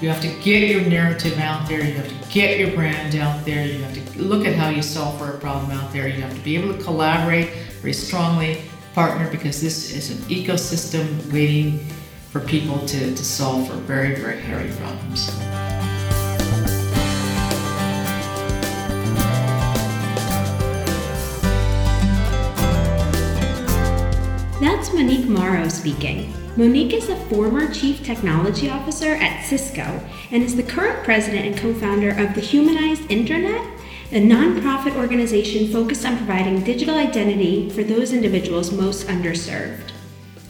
You have to get your narrative out there. You have to get your brand out there. You have to look at how you solve for a problem out there. You have to be able to collaborate very strongly, partner, because this is an ecosystem waiting for people to, to solve for very, very hairy problems. That's Monique Morrow speaking. Monique is a former Chief Technology Officer at Cisco and is the current president and co founder of the Humanized Internet, a nonprofit organization focused on providing digital identity for those individuals most underserved.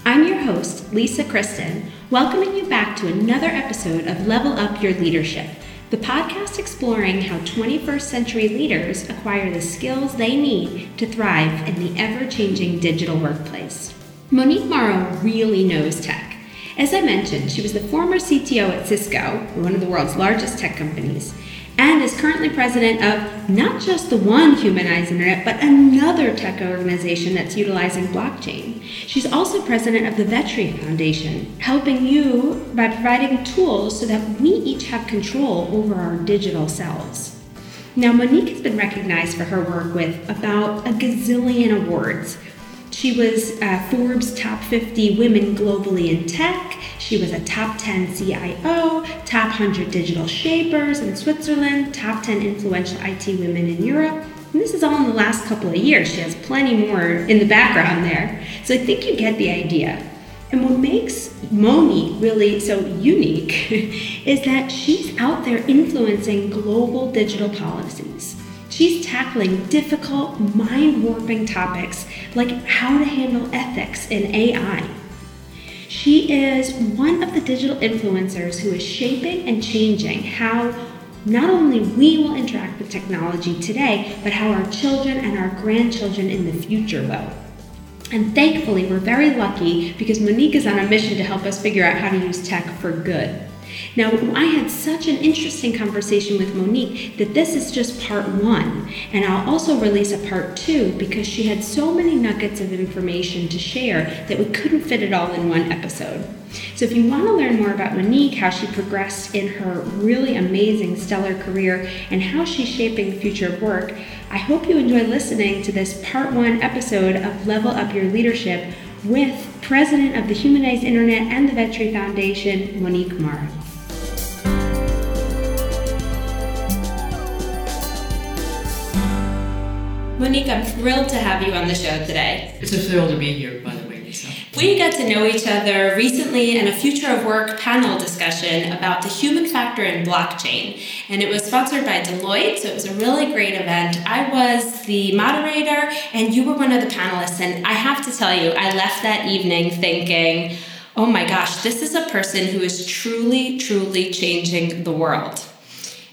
I'm your host, Lisa Christen, welcoming you back to another episode of Level Up Your Leadership, the podcast exploring how 21st century leaders acquire the skills they need to thrive in the ever changing digital workplace. Monique Morrow really knows tech. As I mentioned, she was the former CTO at Cisco, one of the world's largest tech companies, and is currently president of not just the one humanized internet, but another tech organization that's utilizing blockchain. She's also president of the Vetri Foundation, helping you by providing tools so that we each have control over our digital selves. Now, Monique has been recognized for her work with about a gazillion awards she was uh, Forbes top 50 women globally in tech. She was a top 10 CIO, top 100 digital shapers in Switzerland, top 10 influential IT women in Europe. And this is all in the last couple of years. She has plenty more in the background there. So I think you get the idea. And what makes Moni really so unique is that she's out there influencing global digital policies. She's tackling difficult, mind warping topics like how to handle ethics in AI. She is one of the digital influencers who is shaping and changing how not only we will interact with technology today, but how our children and our grandchildren in the future will. And thankfully, we're very lucky because Monique is on a mission to help us figure out how to use tech for good. Now, I had such an interesting conversation with Monique that this is just part one, and I'll also release a part two because she had so many nuggets of information to share that we couldn't fit it all in one episode. So, if you want to learn more about Monique, how she progressed in her really amazing, stellar career, and how she's shaping future work, I hope you enjoy listening to this part one episode of Level Up Your Leadership with President of the Humanized Internet and the Vetri Foundation, Monique Morrow. Monique, I'm thrilled to have you on the show today. It's a thrill to be here, by the way, Lisa. We got to know each other recently in a Future of Work panel discussion about the human factor in blockchain. And it was sponsored by Deloitte, so it was a really great event. I was the moderator, and you were one of the panelists. And I have to tell you, I left that evening thinking, oh my gosh, this is a person who is truly, truly changing the world.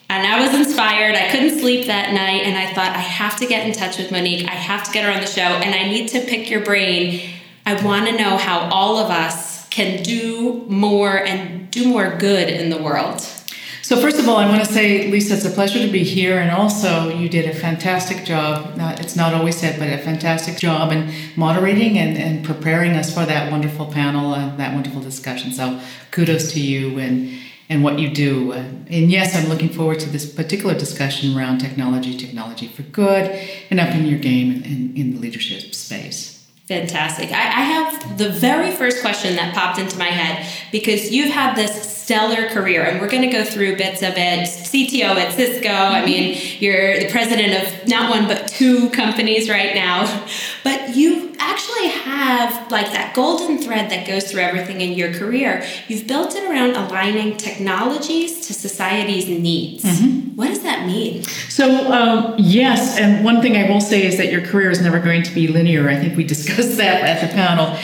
And I was inspired. I couldn't sleep that night, and I thought, I have to get in touch with Monique. I have to get her on the show, and I need to pick your brain. I want to know how all of us can do more and do more good in the world. So, first of all, I want to say, Lisa, it's a pleasure to be here. And also, you did a fantastic job. It's not always said, but a fantastic job in moderating and, and preparing us for that wonderful panel and that wonderful discussion. So, kudos to you. And and what you do. Uh, and yes, I'm looking forward to this particular discussion around technology, technology for good, and upping your game in, in, in the leadership space. Fantastic. I, I, have the very first question that popped into my head because you've had this stellar career, and we're going to go through bits of it. CTO at Cisco. I mean, you're the president of not one but two companies right now, but you actually have like that golden thread that goes through everything in your career. You've built it around aligning technologies to society's needs. Mm-hmm. What does that mean? So, um, yes, and one thing I will say is that your career is never going to be linear. I think we discussed that at the panel.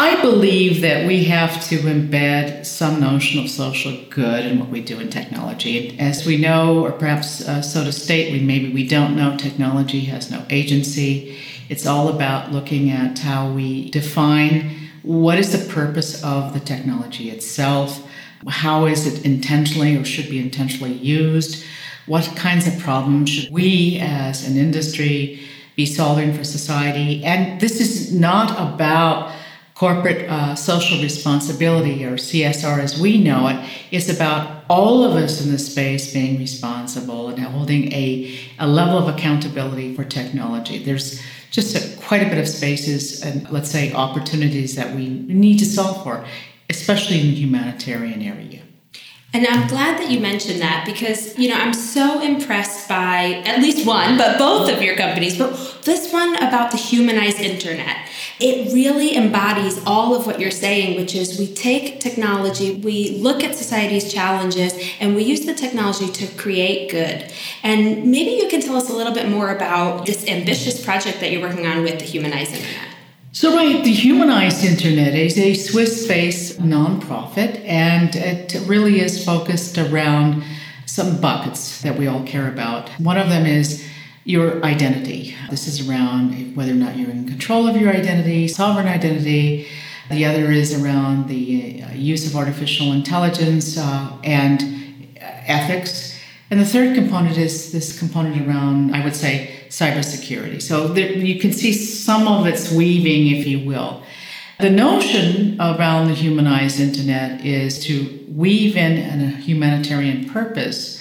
I believe that we have to embed some notion of social good in what we do in technology. As we know, or perhaps uh, so to state, we maybe we don't know, technology has no agency. It's all about looking at how we define what is the purpose of the technology itself, how is it intentionally or should be intentionally used, what kinds of problems should we as an industry be solving for society. And this is not about corporate uh, social responsibility, or CSR as we know it, is about all of us in the space being responsible and holding a, a level of accountability for technology. There's just a, quite a bit of spaces and, let's say, opportunities that we need to solve for, especially in the humanitarian area. And I'm glad that you mentioned that because, you know, I'm so impressed by at least one, but both of your companies. But this one about the humanized internet, it really embodies all of what you're saying, which is we take technology, we look at society's challenges, and we use the technology to create good. And maybe you can tell us a little bit more about this ambitious project that you're working on with the humanized internet. So, right, the Humanized Internet is a Swiss based nonprofit, and it really is focused around some buckets that we all care about. One of them is your identity. This is around whether or not you're in control of your identity, sovereign identity. The other is around the uh, use of artificial intelligence uh, and ethics. And the third component is this component around, I would say, cybersecurity. So there, you can see some of its weaving, if you will. The notion around the humanized internet is to weave in a humanitarian purpose.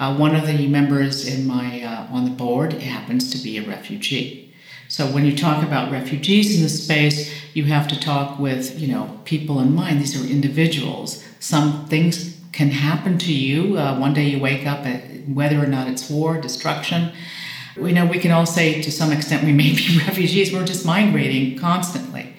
Uh, one of the members in my uh, on the board happens to be a refugee. So when you talk about refugees in the space, you have to talk with you know people in mind. These are individuals. Some things can happen to you. Uh, one day you wake up, at, whether or not it's war, destruction. We know we can all say to some extent we may be refugees. We're just migrating constantly.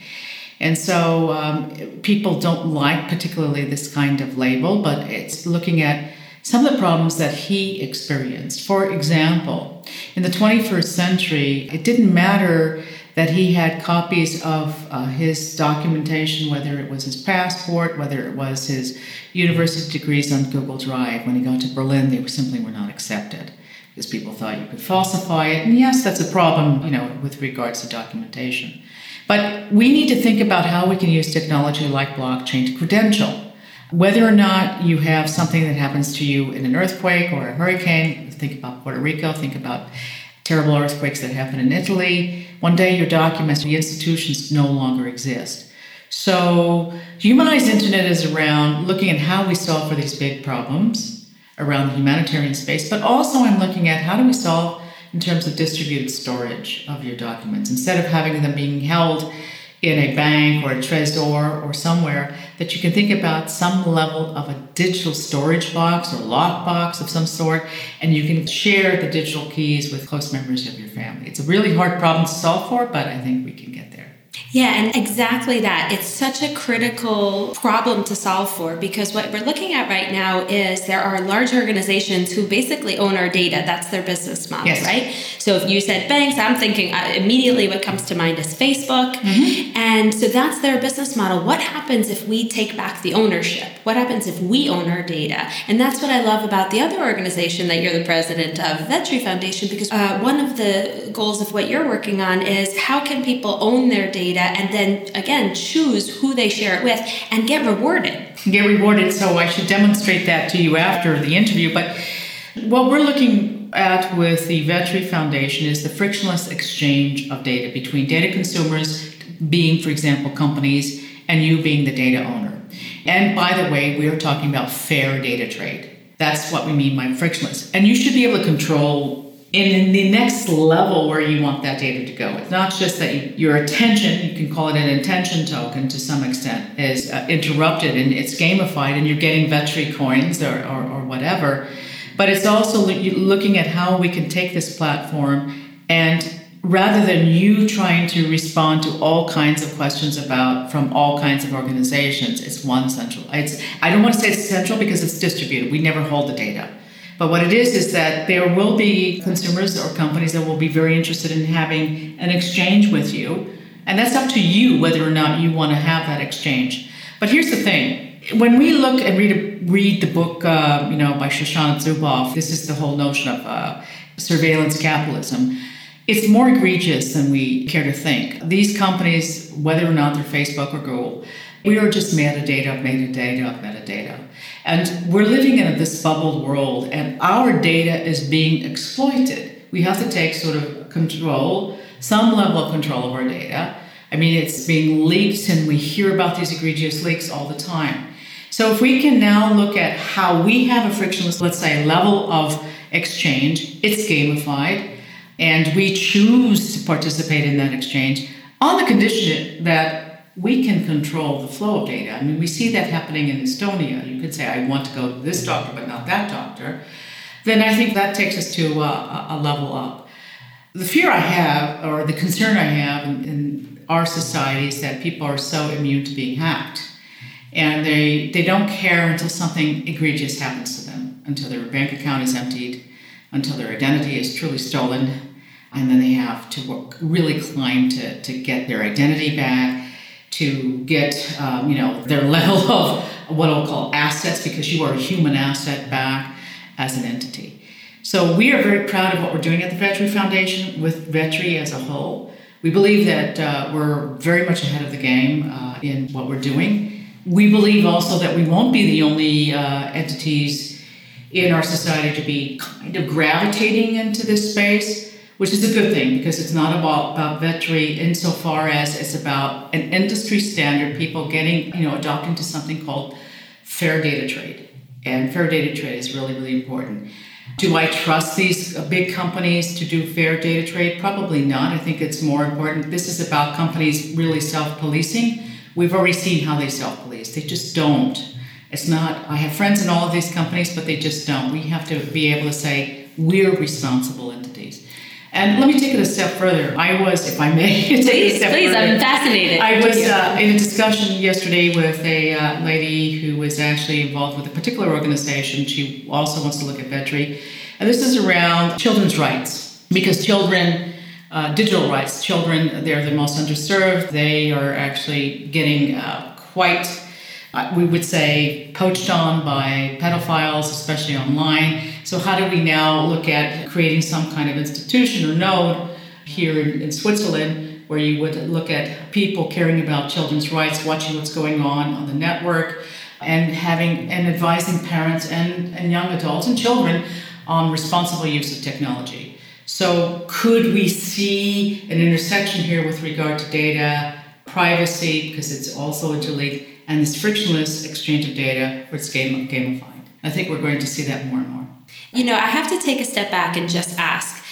And so um, people don't like particularly this kind of label, but it's looking at some of the problems that he experienced. For example, in the 21st century, it didn't matter that he had copies of uh, his documentation, whether it was his passport, whether it was his university degrees on Google Drive. When he got to Berlin, they simply were not accepted because people thought you could falsify it. And yes, that's a problem, you know, with regards to documentation. But we need to think about how we can use technology like blockchain to credential. Whether or not you have something that happens to you in an earthquake or a hurricane, think about Puerto Rico, think about terrible earthquakes that happen in Italy. One day your documents, the institutions no longer exist. So, humanized internet is around looking at how we solve for these big problems around the humanitarian space, but also I'm looking at how do we solve in terms of distributed storage of your documents instead of having them being held in a bank or a trésor or somewhere that you can think about some level of a digital storage box or lockbox of some sort and you can share the digital keys with close members of your family. It's a really hard problem to solve for but i think we can get there yeah, and exactly that. It's such a critical problem to solve for because what we're looking at right now is there are large organizations who basically own our data. That's their business model, yes. right? So if you said banks, I'm thinking uh, immediately what comes to mind is Facebook. Mm-hmm. And so that's their business model. What happens if we take back the ownership? What happens if we own our data? And that's what I love about the other organization that you're the president of, Vetri Foundation, because uh, one of the goals of what you're working on is how can people own their data data and then again choose who they share it with and get rewarded. Get rewarded. So I should demonstrate that to you after the interview. But what we're looking at with the Vetri Foundation is the frictionless exchange of data between data consumers, being, for example, companies, and you being the data owner. And by the way, we are talking about fair data trade. That's what we mean by frictionless. And you should be able to control in the next level where you want that data to go. It's not just that you, your attention, you can call it an intention token to some extent, is uh, interrupted and it's gamified and you're getting Vetri coins or, or, or whatever. But it's also looking at how we can take this platform and rather than you trying to respond to all kinds of questions about from all kinds of organizations, it's one central. It's, I don't want to say it's central because it's distributed. We never hold the data but what it is is that there will be consumers or companies that will be very interested in having an exchange with you. And that's up to you whether or not you want to have that exchange. But here's the thing. When we look and read, read the book, uh, you know, by Shoshana Zuboff, this is the whole notion of uh, surveillance capitalism. It's more egregious than we care to think. These companies, whether or not they're Facebook or Google, we are just metadata, metadata, metadata. And we're living in this bubbled world, and our data is being exploited. We have to take sort of control, some level of control of our data. I mean, it's being leaked, and we hear about these egregious leaks all the time. So, if we can now look at how we have a frictionless, let's say, level of exchange, it's gamified, and we choose to participate in that exchange on the condition that we can control the flow of data. I mean, we see that happening in Estonia. You could say, I want to go to this doctor, but not that doctor. Then I think that takes us to uh, a, a level up. The fear I have, or the concern I have in, in our society, is that people are so immune to being hacked and they they don't care until something egregious happens to them until their bank account is emptied until their identity is truly stolen and then they have to work really climb to, to get their identity back to get um, you know their level of what i'll call assets because you are a human asset back as an entity. So we are very proud of what we're doing at the vetri foundation with vetri as a whole. We believe that uh, we're very much ahead of the game uh, in what we're doing. We believe also that we won't be the only uh, entities in our society to be kind of gravitating into this space, which is a good thing because it's not about, about Vetri insofar as it's about an industry standard, people getting, you know, adopting to something called fair data trade. And fair data trade is really, really important. Do I trust these uh, big companies to do fair data trade? Probably not. I think it's more important. This is about companies really self policing We've already seen how they self police. They just don't. It's not, I have friends in all of these companies, but they just don't. We have to be able to say, we're responsible entities. And let me take it a step further. I was, if I may, please, please, further, I'm fascinated. I was uh, in a discussion yesterday with a uh, lady who was actually involved with a particular organization. She also wants to look at Vetri. And this is around children's rights because children uh, digital rights. Children, they're the most underserved. They are actually getting uh, quite, uh, we would say, poached on by pedophiles, especially online. So, how do we now look at creating some kind of institution or node here in, in Switzerland? Where you would look at people caring about children's rights, watching what's going on on the network, and having and advising parents and, and young adults and children on responsible use of technology. So, could we see an intersection here with regard to data, privacy, because it's also interlinked, and this frictionless exchange of data where it's gamified? I think we're going to see that more and more. You know, I have to take a step back and just ask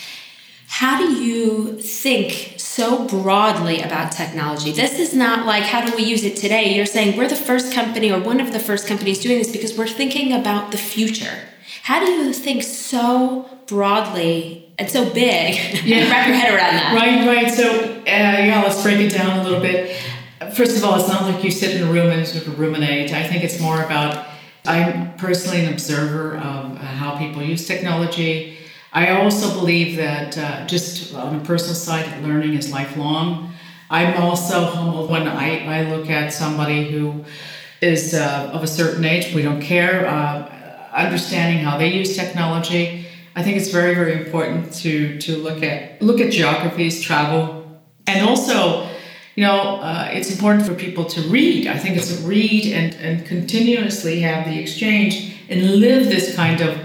how do you think so broadly about technology? This is not like how do we use it today? You're saying we're the first company or one of the first companies doing this because we're thinking about the future. How do you think so broadly and so big. Yeah. wrap your head around that. Right, right. So, uh, yeah, let's break it down a little bit. First of all, it's not like you sit in a room and sort of ruminate. I think it's more about, I'm personally an observer of uh, how people use technology. I also believe that uh, just on a personal side, learning is lifelong. I'm also humbled when I, I look at somebody who is uh, of a certain age, we don't care, uh, understanding how they use technology I think it's very, very important to to look at look at geographies, travel, and also, you know, uh, it's important for people to read. I think it's read and and continuously have the exchange and live this kind of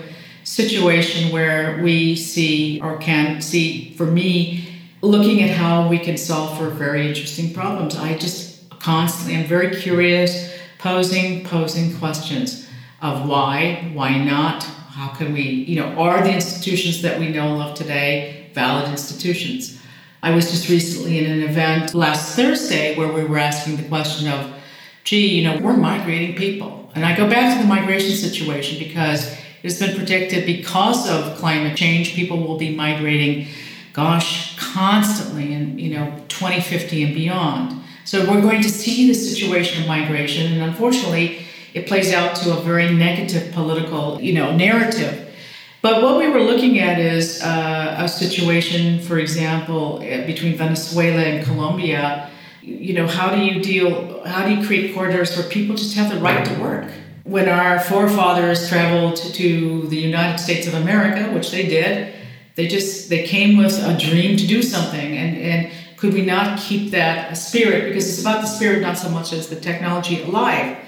situation where we see or can see. For me, looking at how we can solve for very interesting problems. I just constantly am very curious, posing posing questions of why, why not, how can we, you know, are the institutions that we know and love today valid institutions? I was just recently in an event last Thursday where we were asking the question of, gee, you know, we're migrating people. And I go back to the migration situation because it's been predicted because of climate change, people will be migrating, gosh, constantly in, you know, 2050 and beyond. So we're going to see the situation of migration, and unfortunately, it plays out to a very negative political, you know, narrative. But what we were looking at is uh, a situation, for example, eh, between Venezuela and Colombia. You know, how do you deal? How do you create corridors where people just have the right to work? When our forefathers traveled to the United States of America, which they did, they just they came with a dream to do something, and and could we not keep that spirit? Because it's about the spirit, not so much as the technology alive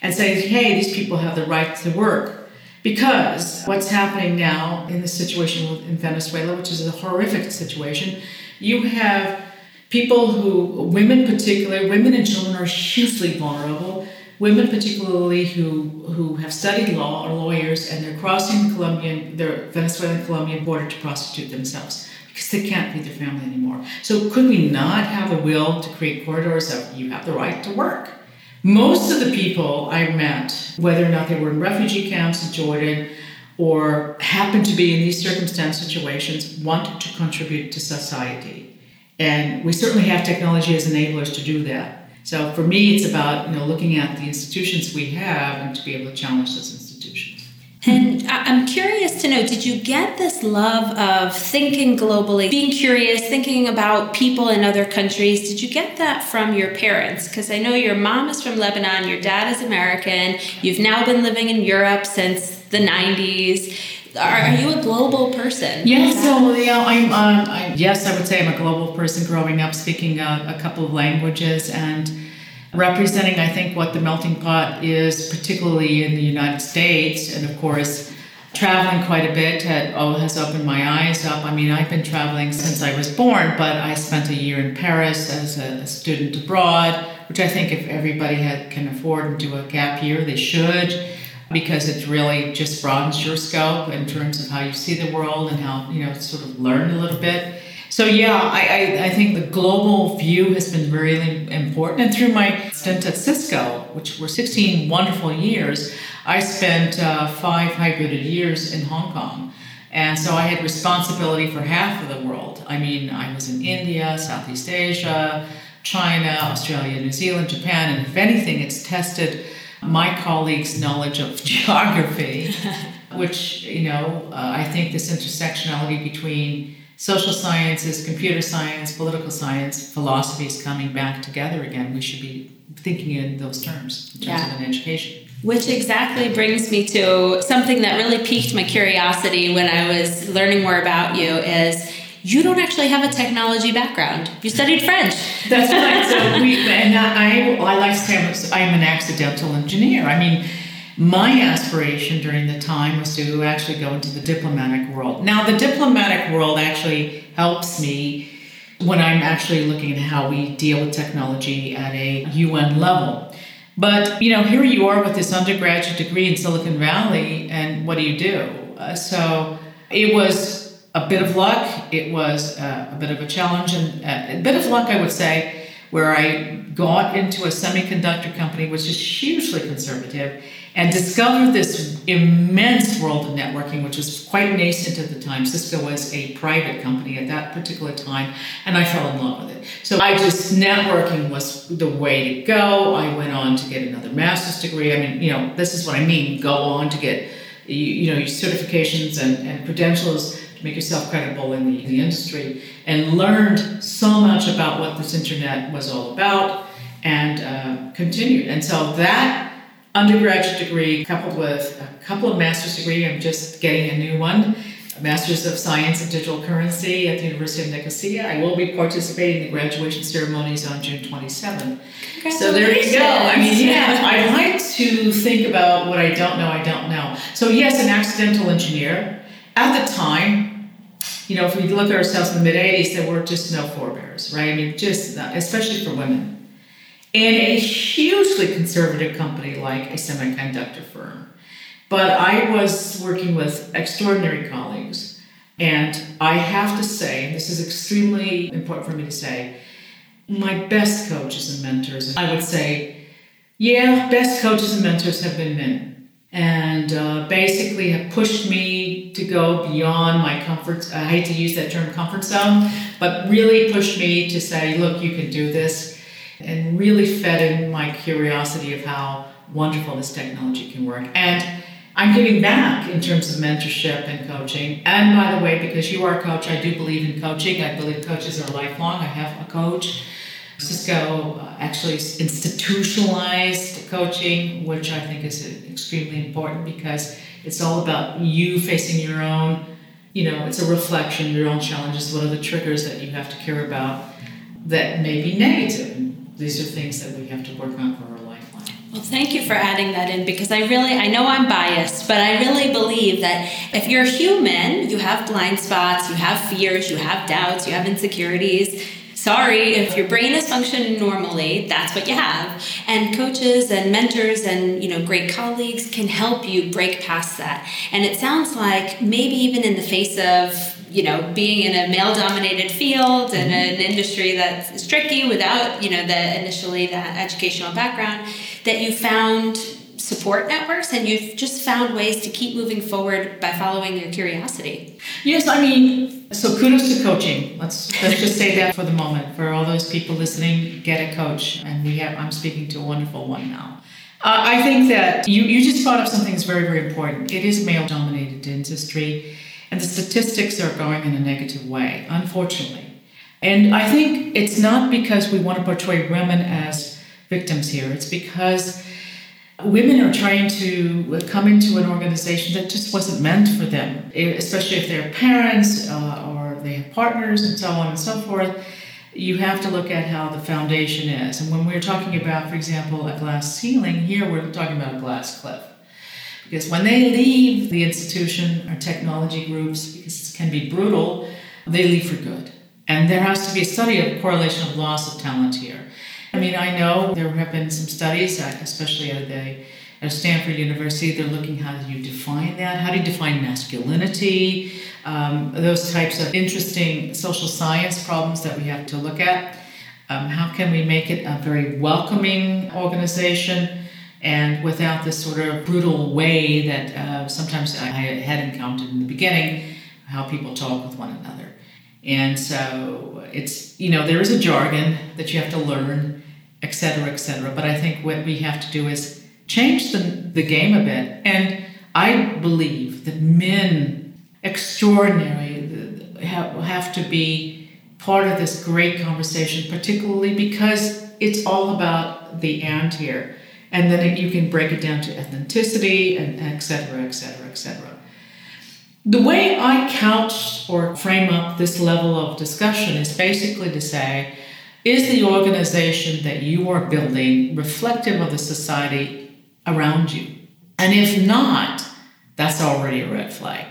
and say hey, these people have the right to work. Because what's happening now in the situation in Venezuela, which is a horrific situation, you have people who, women particularly, women and children are hugely vulnerable. Women particularly who who have studied law or lawyers and they're crossing the Colombian, the Venezuelan Colombian border to prostitute themselves because they can't feed their family anymore. So could we not have a will to create corridors of you have the right to work? Most of the people I met, whether or not they were in refugee camps in Jordan or happened to be in these circumstance situations, want to contribute to society. And we certainly have technology as enablers to do that. So for me, it's about you know looking at the institutions we have and to be able to challenge those institutions. And I'm curious to know did you get this love of thinking globally, being curious, thinking about people in other countries? Did you get that from your parents? Because I know your mom is from Lebanon, your dad is American, you've now been living in Europe since the 90s. Are, you a global person? Yes, so yeah, I'm, um, I, yes, I would say I'm a global person growing up speaking a, a couple of languages and representing, I think, what the melting pot is, particularly in the United States, and of course, traveling quite a bit oh, has opened my eyes up. I mean, I've been traveling since I was born, but I spent a year in Paris as a, student abroad, which I think if everybody can afford and do a gap year, they should because it really just broadens your scope in terms of how you see the world and how you know sort of learn a little bit so yeah I, I, I think the global view has been really important. And through my stint at cisco which were 16 wonderful years i spent uh, five hybrided years in hong kong. And so i had responsibility for half of the world. I mean i was in india southeast asia china australia new zealand japan and if anything it's tested my colleagues' knowledge of geography, which, you know, uh, I think this intersectionality between social sciences, computer science, political science, philosophy is coming back together again. We should be thinking in those terms in terms yeah. of an education. Which exactly brings me to something that really piqued my curiosity when I was learning more about you is you don't actually have a technology background. You studied French. That's right. So we, and I, I like to say I'm an accidental engineer. I mean, my aspiration during the time was to actually go into the diplomatic world. Now, the diplomatic world actually helps me when I'm actually looking at how we deal with technology at a UN level. But you know, here you are with this undergraduate degree in Silicon Valley, and what do you do? Uh, so it was a bit of luck. It was uh, a bit of a challenge and uh, a bit of luck, I would say, where I got into a semiconductor company, which is hugely conservative, and discovered this immense world of networking, which was quite nascent at the time. Cisco was a private company at that particular time, and I fell in love with it. So I just, networking was the way to go. I went on to get another master's degree. I mean, you know, this is what I mean go on to get, you, you know, your certifications and, and credentials make yourself credible in the, the industry, and learned so much about what this internet was all about and uh, continued. And so that undergraduate degree, coupled with a couple of master's degree, I'm just getting a new one, a Master's of Science in Digital Currency at the University of Nicosia. I will be participating in the graduation ceremonies on June 27th. So there you go. I mean, yeah, I like to think about what I don't know, I don't know. So yes, an accidental engineer. At the time, you know, if we look at ourselves in the mid 80s, there were just no forebears, right? I mean, just, especially for women. In a hugely conservative company like a semiconductor firm. But I was working with extraordinary colleagues. And I have to say, and this is extremely important for me to say, my best coaches and mentors, I would say, yeah, best coaches and mentors have been men and uh, basically have pushed me to go beyond my comfort i hate to use that term comfort zone but really pushed me to say look you can do this and really fed in my curiosity of how wonderful this technology can work and i'm giving back in terms of mentorship and coaching and by the way because you are a coach i do believe in coaching i believe coaches are lifelong i have a coach Cisco uh, actually institutionalized coaching, which I think is extremely important because it's all about you facing your own, you know, it's a reflection, your own challenges. What are the triggers that you have to care about that may be negative? These are things that we have to work on for our lifeline. Well, thank you for adding that in because I really, I know I'm biased, but I really believe that if you're human, you have blind spots, you have fears, you have doubts, you have insecurities. Sorry if your brain is functioning normally that's what you have. And coaches and mentors and you know great colleagues can help you break past that. And it sounds like maybe even in the face of you know being in a male dominated field and mm-hmm. an industry that's tricky without you know the initially that educational background that you found support networks and you've just found ways to keep moving forward by following your curiosity. Yes, I mean, so kudos to coaching. Let's let's just say that for the moment. For all those people listening, get a coach. And we have I'm speaking to a wonderful one now. Uh, I think that you, you just brought up something that's very, very important. It is male dominated industry, and the statistics are going in a negative way, unfortunately. And I think it's not because we want to portray women as victims here, it's because women are trying to come into an organization that just wasn't meant for them, especially if they're parents uh, or they have partners and so on and so forth. You have to look at how the foundation is. And when we're talking about, for example, a glass ceiling, here we're talking about a glass cliff. Because when they leave the institution or technology groups, because it can be brutal, they leave for good. And there has to be a study of correlation of loss of talent here. I mean, I know there have been some studies, uh, especially at the at Stanford University, they're looking how do you define that? How do you define masculinity? Um, those types of interesting social science problems that we have to look at. Um, how can we make it a very welcoming organization and without this sort of brutal way that uh, sometimes I had encountered in the beginning, how people talk with one another. And so it's, you know, there is a jargon that you have to learn, et cetera, et cetera. But I think what we have to do is change the, the game a bit. And I believe that men extraordinary have, have to be part of this great conversation, particularly because it's all about the and here. And then you can break it down to ethnicity and et cetera, et cetera, et cetera. The way I couch or frame up this level of discussion is basically to say, is the organization that you are building reflective of the society around you? And if not, that's already a red flag.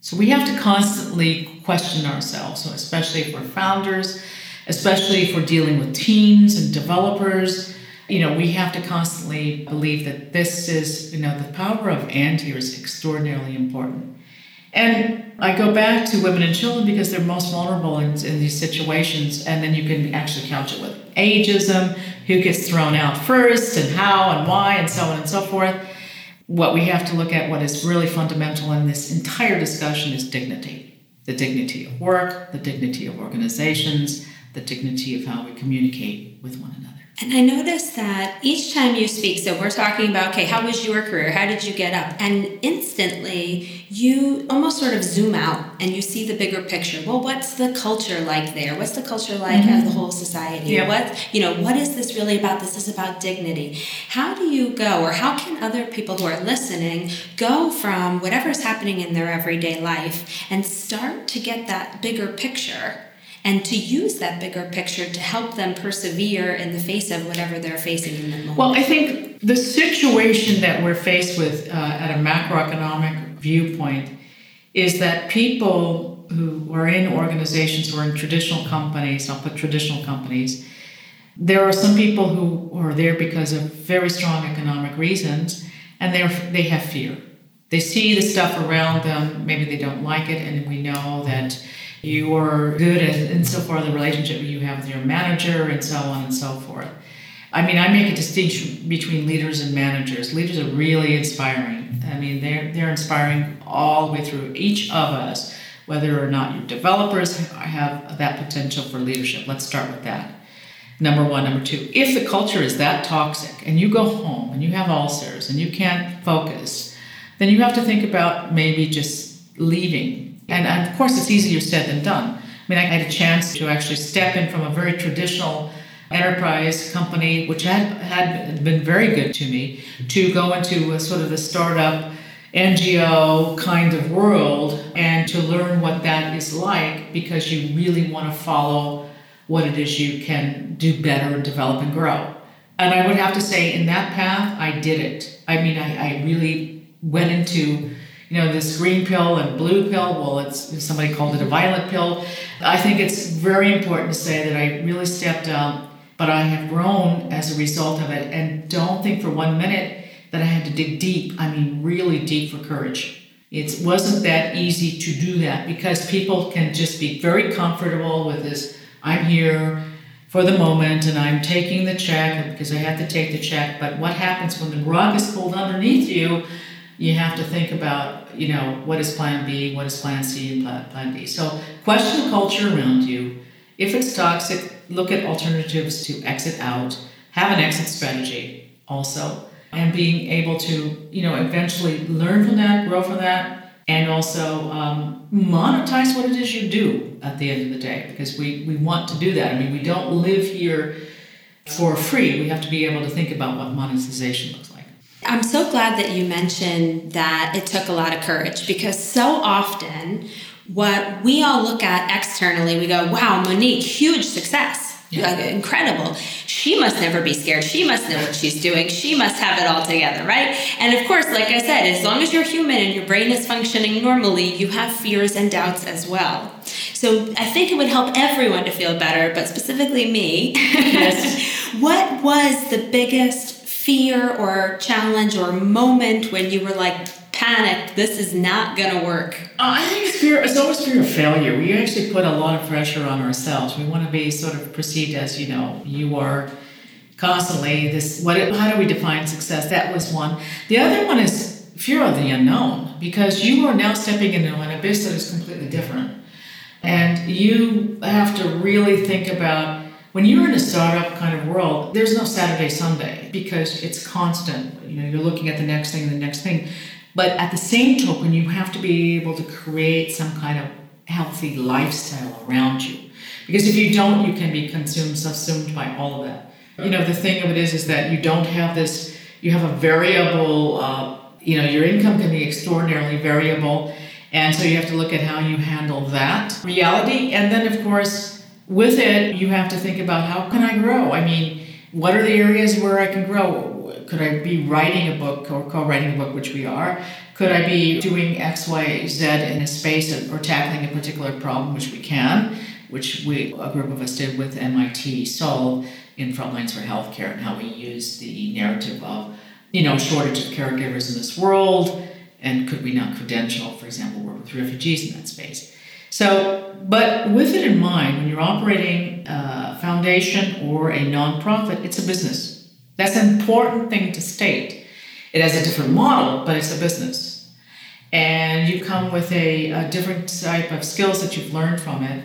So we have to constantly question ourselves, so especially if we're founders, especially if we're dealing with teams and developers. You know, we have to constantly believe that this is, you know, the power of and here is extraordinarily important. And I go back to women and children because they're most vulnerable in, in, these situations, and then you can actually couch it with ageism, who gets thrown out first, and how, and why, and so on and so forth. What we have to look at, what is really fundamental in this entire discussion, is dignity the dignity of work, the dignity of organizations, the dignity of how we communicate with one another. And I noticed that each time you speak, so we're talking about, okay, how was your career? How did you get up? And instantly, you almost sort of zoom out and you see the bigger picture. Well, what's the culture like there? What's the culture like mm-hmm. as the whole society? Yeah. What, you know, what is this really about? This is about dignity. How do you go, or how can other people who are listening go from whatever's happening in their everyday life and start to get that bigger picture? And to use that bigger picture to help them persevere in the face of whatever they're facing in the moment. Well, I think the situation that we're faced with uh, at a macroeconomic viewpoint is that people who are in organizations who are in traditional companies, I'll put traditional companies, there are some people who are there because of very strong economic reasons, and they they have fear. They see the stuff around them, maybe they don't like it, and we know that you are good at insofar the relationship you have with your manager and so on and so forth. I mean, I make a distinction between leaders and managers. Leaders are really inspiring. I mean, they're, they're inspiring all the way through each of us, whether or not your developers have that potential for leadership. Let's start with that. Number one. Number two, if the culture is that toxic and you go home and you have ulcers and you can't focus, then you have to think about maybe just leaving and, of course, it's easier said than done. I mean, I had a chance to actually step in from a very traditional enterprise company, which had, had been very good to me, to go into a sort of the startup NGO kind of world and to learn what that is like because you really want to follow what it is you can do better develop and grow. And I would have to say, in that path, I did it. I mean, I, I really went into you know, this green pill and blue pill. Well, it's somebody called it a violet pill. I think it's very important to say that I really stepped up, but I have grown as a result of it. And don't think for one minute that I had to dig deep. I mean, really deep for courage. It wasn't that easy to do that because people can just be very comfortable with this. I'm here for the moment and I'm taking the check because I have to take the check. But what happens when the rug is pulled underneath you? You have to think about, you know, what is plan B, what is plan C, and plan, D. So question the culture around you. If it's toxic, look at alternatives to exit out. Have an exit strategy also. And being able to, you know, eventually learn from that, grow from that, and also um, monetize what it is you do at the end of the day because we, we want to do that. I mean, we don't live here for free. We have to be able to think about what monetization looks like. I'm so glad that you mentioned that it took a lot of courage because so often what we all look at externally, we go, wow, Monique, huge success. Yeah. Like, incredible. She must never be scared. She must know what she's doing. She must have it all together, right? And of course, like I said, as long as you're human and your brain is functioning normally, you have fears and doubts as well. So I think it would help everyone to feel better, but specifically me. Yes. what was the biggest fear or challenge or moment when you were like, panicked. This is not going to work. Uh, I think it's fear. It's always fear of failure. We actually put a lot of pressure on ourselves. We want to be sort of perceived as you know you are constantly this. What? How do we define success? That was one. The other one is fear of the unknown because you are now stepping into an abyss that is completely different, and you have to really think about. When you're in a startup kind of world, there's no Saturday, Sunday because it's constant. You know, you're looking at the next thing, and the next thing. But at the same token, you have to be able to create some kind of healthy lifestyle around you. Because if you don't, you can be consumed, subsumed by all of that. You know, the thing of it is, is that you don't have this, you have a variable, uh, you know, your income can be extraordinarily variable. And so you have to look at how you handle that reality. And then, of course, with it, you have to think about how can I grow? I mean, what are the areas where I can grow? could I be writing a book or co-writing a book, which we are? Could I be doing X, Y, Z in a space or tackling a particular problem, which we can, which we a group of us did with MIT Solve in Frontlines for Healthcare, and how we use the narrative of you know shortage of caregivers in this world, and could we not credential, for example, work with refugees in that space? So, but with it in mind, when you're operating a foundation or a nonprofit, it's a business that's an important thing to state. It has a different model, but it's a business. And you come with a, a different type of skills that you've learned from it.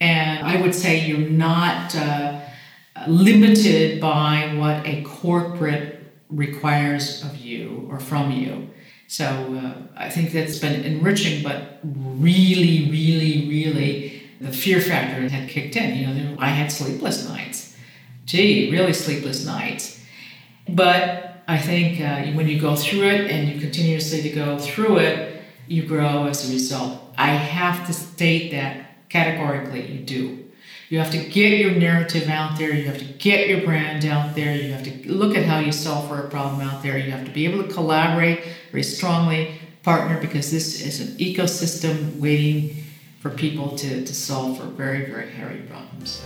And I would say you're not uh, limited by what a corporate requires of you or from you. So uh, I think that's been enriching, but really, really, really, the fear factor had kicked in. You know, I had sleepless nights gee, really sleepless nights. But I think uh, when you go through it and you continuously to go through it, you grow as a result. I have to state that categorically, you do. You have to get your narrative out there. You have to get your brand out there. You have to look at how you solve for a problem out there. You have to be able to collaborate very strongly, partner, because this is an ecosystem waiting for people to, to solve for very, very hairy problems.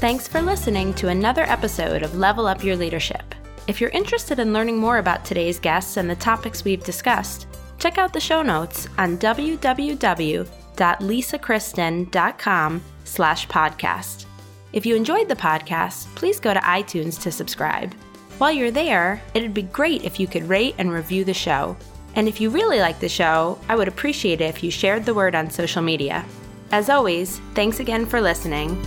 Thanks for listening to another episode of Level Up Your Leadership. If you're interested in learning more about today's guests and the topics we've discussed, check out the show notes on www.lisachristen.com slash podcast. If you enjoyed the podcast, please go to iTunes to subscribe. While you're there, it'd be great if you could rate and review the show. And if you really like the show, I would appreciate it if you shared the word on social media. As always, thanks again for listening.